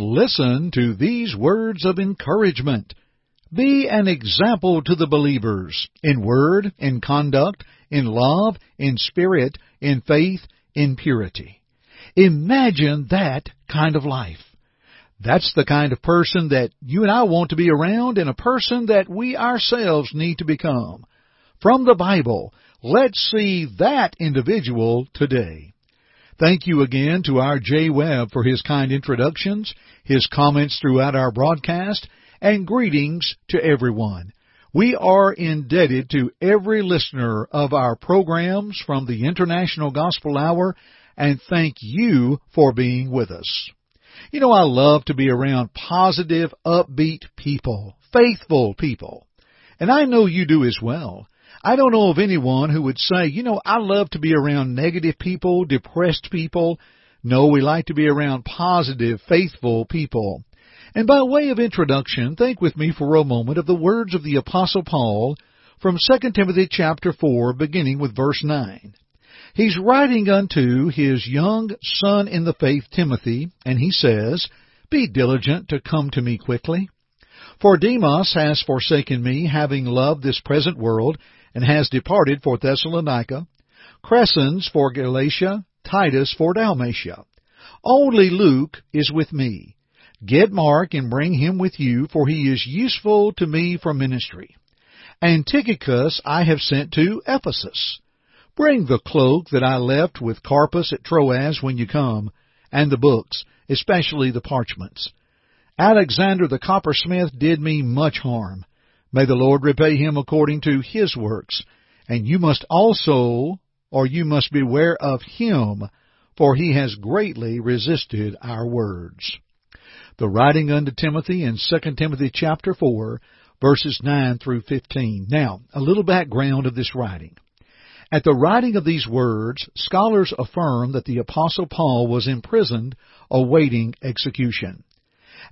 Listen to these words of encouragement. Be an example to the believers in word, in conduct, in love, in spirit, in faith, in purity. Imagine that kind of life. That's the kind of person that you and I want to be around and a person that we ourselves need to become. From the Bible, let's see that individual today. Thank you again to our Jay Webb for his kind introductions, his comments throughout our broadcast, and greetings to everyone. We are indebted to every listener of our programs from the International Gospel Hour and thank you for being with us. You know, I love to be around positive, upbeat people, faithful people. And I know you do as well. I don't know of anyone who would say, you know, I love to be around negative people, depressed people. No, we like to be around positive, faithful people. And by way of introduction, think with me for a moment of the words of the apostle Paul from 2 Timothy chapter 4 beginning with verse 9. He's writing unto his young son in the faith Timothy, and he says, Be diligent to come to me quickly. For Demas has forsaken me, having loved this present world, and has departed for Thessalonica, Crescens for Galatia, Titus for Dalmatia. Only Luke is with me. Get Mark and bring him with you, for he is useful to me for ministry. And Tychicus I have sent to Ephesus. Bring the cloak that I left with Carpus at Troas when you come, and the books, especially the parchments. Alexander the coppersmith did me much harm. May the Lord repay him according to his works. And you must also, or you must beware of him, for he has greatly resisted our words. The writing unto Timothy in 2 Timothy chapter 4, verses 9 through 15. Now, a little background of this writing. At the writing of these words, scholars affirm that the Apostle Paul was imprisoned awaiting execution.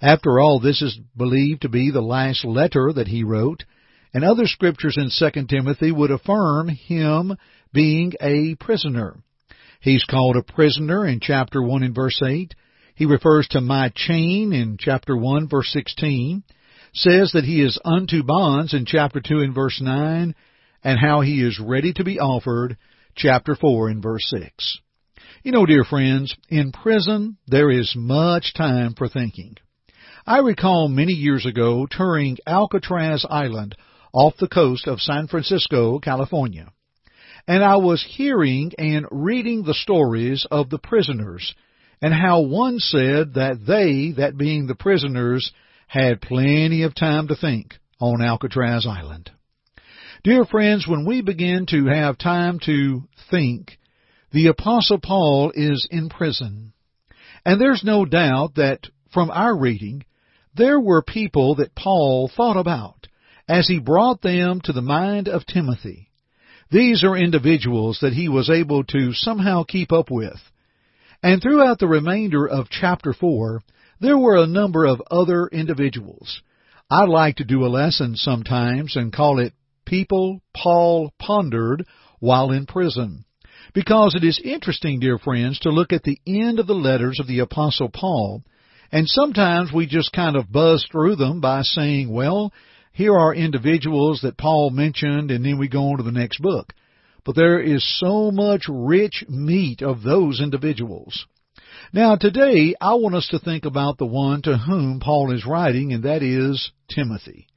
After all, this is believed to be the last letter that he wrote, and other scriptures in 2 Timothy would affirm him being a prisoner. He's called a prisoner in chapter 1 and verse 8. He refers to my chain in chapter 1 verse 16, says that he is unto bonds in chapter 2 and verse 9, and how he is ready to be offered, chapter 4 and verse 6. You know, dear friends, in prison there is much time for thinking. I recall many years ago touring Alcatraz Island off the coast of San Francisco, California. And I was hearing and reading the stories of the prisoners and how one said that they, that being the prisoners, had plenty of time to think on Alcatraz Island. Dear friends, when we begin to have time to think, the Apostle Paul is in prison. And there's no doubt that from our reading, there were people that Paul thought about as he brought them to the mind of Timothy. These are individuals that he was able to somehow keep up with. And throughout the remainder of chapter 4, there were a number of other individuals. I like to do a lesson sometimes and call it People Paul Pondered While in Prison. Because it is interesting, dear friends, to look at the end of the letters of the Apostle Paul and sometimes we just kind of buzz through them by saying, well, here are individuals that Paul mentioned, and then we go on to the next book. But there is so much rich meat of those individuals. Now today, I want us to think about the one to whom Paul is writing, and that is Timothy.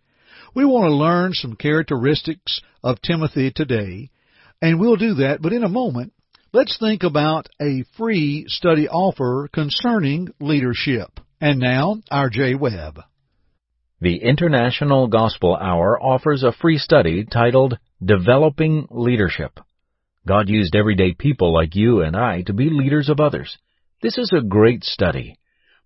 We want to learn some characteristics of Timothy today, and we'll do that, but in a moment, let's think about a free study offer concerning leadership. And now, our Jay Webb. The International Gospel Hour offers a free study titled Developing Leadership. God used everyday people like you and I to be leaders of others. This is a great study.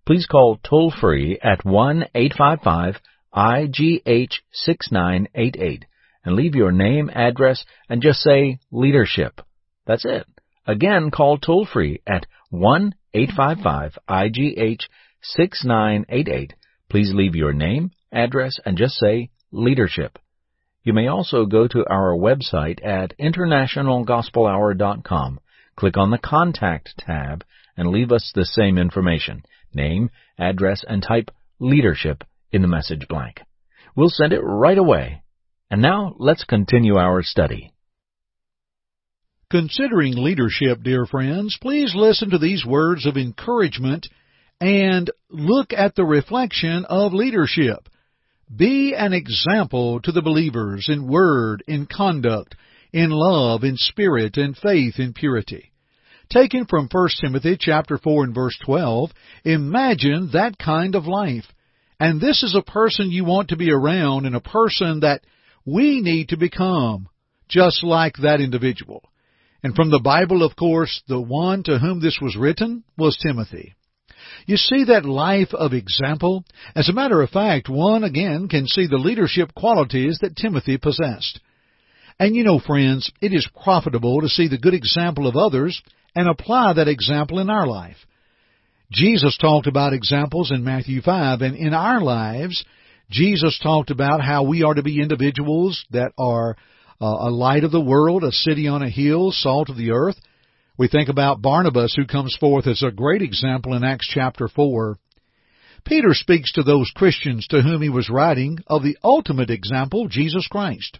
Please call toll free at 1 855 IGH6988 and leave your name, address, and just say leadership. That's it. Again, call toll free at 1-855-IGH6988. Please leave your name, address, and just say leadership. You may also go to our website at internationalgospelhour.com. Click on the Contact tab and leave us the same information, name, address, and type leadership in the message blank. We'll send it right away. And now let's continue our study. Considering leadership, dear friends, please listen to these words of encouragement and look at the reflection of leadership. Be an example to the believers in word, in conduct, in love, in spirit, in faith, in purity. Taken from 1 Timothy chapter 4 and verse 12, imagine that kind of life. And this is a person you want to be around and a person that we need to become, just like that individual. And from the Bible, of course, the one to whom this was written was Timothy. You see that life of example? As a matter of fact, one again can see the leadership qualities that Timothy possessed. And you know, friends, it is profitable to see the good example of others and apply that example in our life. Jesus talked about examples in Matthew 5, and in our lives, Jesus talked about how we are to be individuals that are uh, a light of the world, a city on a hill, salt of the earth. We think about Barnabas, who comes forth as a great example in Acts chapter 4. Peter speaks to those Christians to whom he was writing of the ultimate example, Jesus Christ.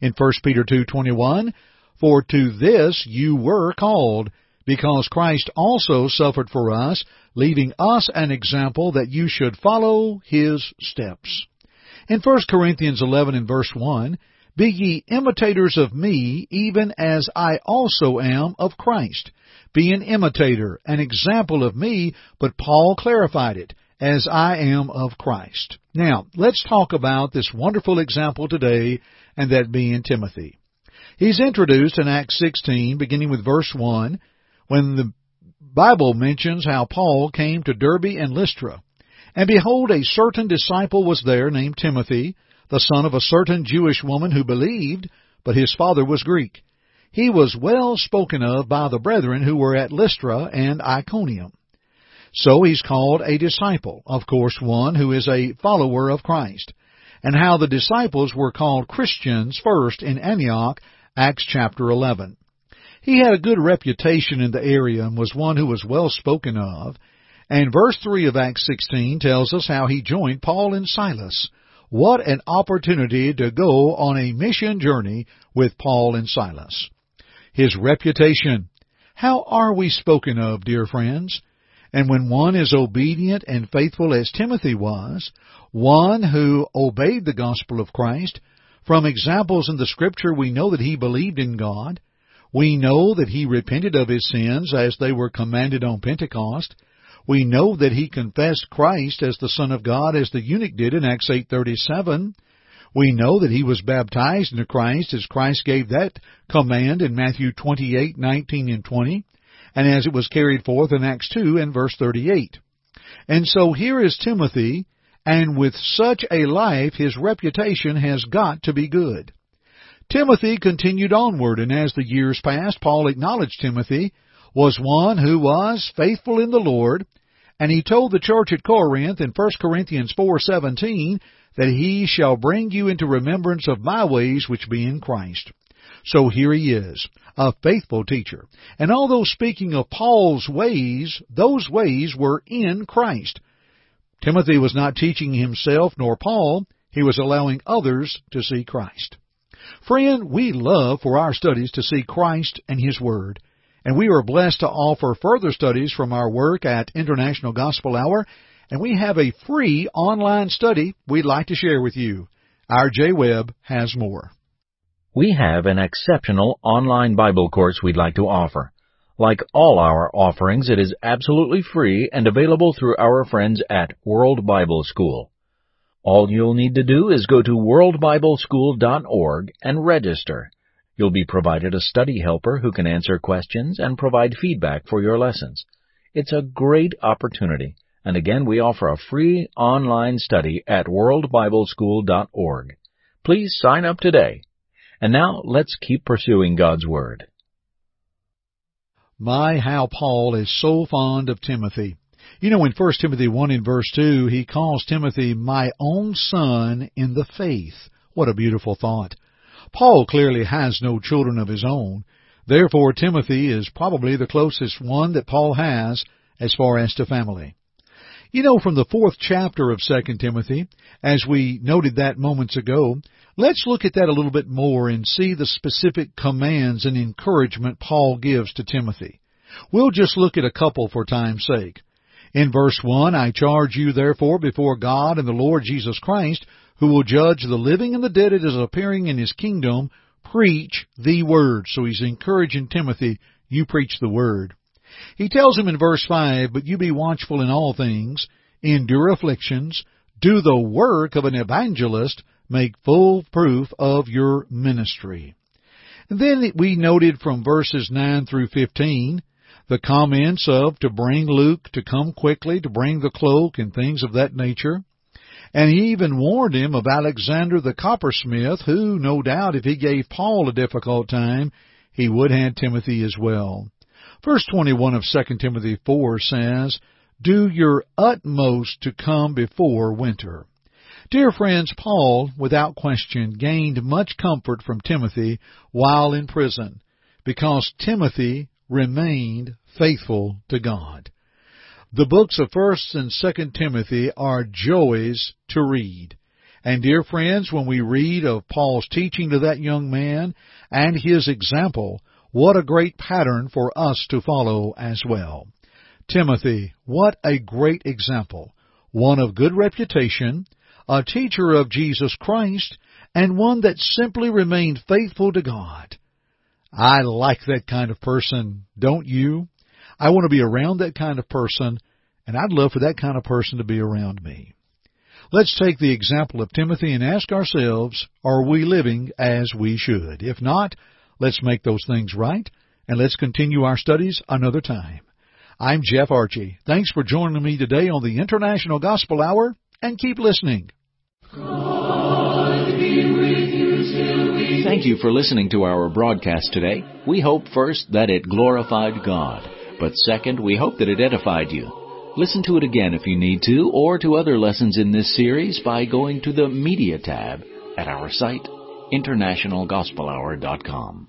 In 1 Peter 2:21, "For to this you were called, because Christ also suffered for us, leaving us an example that you should follow his steps." In 1 Corinthians 11 and verse 1, be ye imitators of me, even as I also am of Christ. Be an imitator, an example of me, but Paul clarified it, as I am of Christ. Now, let's talk about this wonderful example today, and that being Timothy. He's introduced in Acts 16, beginning with verse 1, when the Bible mentions how Paul came to Derbe and Lystra. And behold, a certain disciple was there named Timothy, the son of a certain Jewish woman who believed, but his father was Greek. He was well spoken of by the brethren who were at Lystra and Iconium. So he's called a disciple, of course one who is a follower of Christ. And how the disciples were called Christians first in Antioch, Acts chapter 11. He had a good reputation in the area and was one who was well spoken of. And verse 3 of Acts 16 tells us how he joined Paul and Silas, what an opportunity to go on a mission journey with Paul and Silas. His reputation. How are we spoken of, dear friends? And when one is obedient and faithful as Timothy was, one who obeyed the gospel of Christ, from examples in the scripture we know that he believed in God, we know that he repented of his sins as they were commanded on Pentecost, we know that he confessed Christ as the Son of God as the eunuch did in Acts 8:37. We know that he was baptized into Christ as Christ gave that command in Matthew 28:19 and 20, and as it was carried forth in Acts 2 and verse 38. And so here is Timothy, and with such a life his reputation has got to be good. Timothy continued onward, and as the years passed, Paul acknowledged Timothy was one who was faithful in the Lord, and he told the church at Corinth in 1 Corinthians 4:17 that he shall bring you into remembrance of my ways which be in Christ. So here he is, a faithful teacher. And although speaking of Paul's ways, those ways were in Christ. Timothy was not teaching himself nor Paul, he was allowing others to see Christ. Friend, we love for our studies to see Christ and His Word. And we are blessed to offer further studies from our work at International Gospel Hour, and we have a free online study we'd like to share with you. Our Jay Webb has more. We have an exceptional online Bible course we'd like to offer. Like all our offerings, it is absolutely free and available through our friends at World Bible School. All you'll need to do is go to worldbibleschool.org and register. You'll be provided a study helper who can answer questions and provide feedback for your lessons. It's a great opportunity, And again, we offer a free online study at worldbibleschool.org. Please sign up today. And now let's keep pursuing God's Word. My, how Paul is so fond of Timothy. You know, in 1 Timothy 1 in verse 2, he calls Timothy my own son in the faith. What a beautiful thought. Paul clearly has no children of his own. Therefore, Timothy is probably the closest one that Paul has as far as to family. You know, from the fourth chapter of 2 Timothy, as we noted that moments ago, let's look at that a little bit more and see the specific commands and encouragement Paul gives to Timothy. We'll just look at a couple for time's sake. In verse 1, I charge you therefore before God and the Lord Jesus Christ, who will judge the living and the dead at his appearing in his kingdom, preach the word. So he's encouraging Timothy, you preach the word. He tells him in verse 5, But you be watchful in all things, endure afflictions, do the work of an evangelist, make full proof of your ministry. Then we noted from verses 9 through 15 the comments of to bring Luke to come quickly, to bring the cloak and things of that nature. And he even warned him of Alexander the coppersmith, who, no doubt, if he gave Paul a difficult time, he would have Timothy as well. Verse 21 of 2 Timothy 4 says, Do your utmost to come before winter. Dear friends, Paul, without question, gained much comfort from Timothy while in prison, because Timothy remained faithful to God. The books of 1st and 2nd Timothy are joys to read. And dear friends, when we read of Paul's teaching to that young man and his example, what a great pattern for us to follow as well. Timothy, what a great example. One of good reputation, a teacher of Jesus Christ, and one that simply remained faithful to God. I like that kind of person, don't you? I want to be around that kind of person, and I'd love for that kind of person to be around me. Let's take the example of Timothy and ask ourselves, are we living as we should? If not, Let's make those things right, and let's continue our studies another time. I'm Jeff Archie. Thanks for joining me today on the International Gospel Hour, and keep listening. Thank you for listening to our broadcast today. We hope first that it glorified God, but second, we hope that it edified you. Listen to it again if you need to, or to other lessons in this series by going to the Media tab at our site internationalgospelhour.com.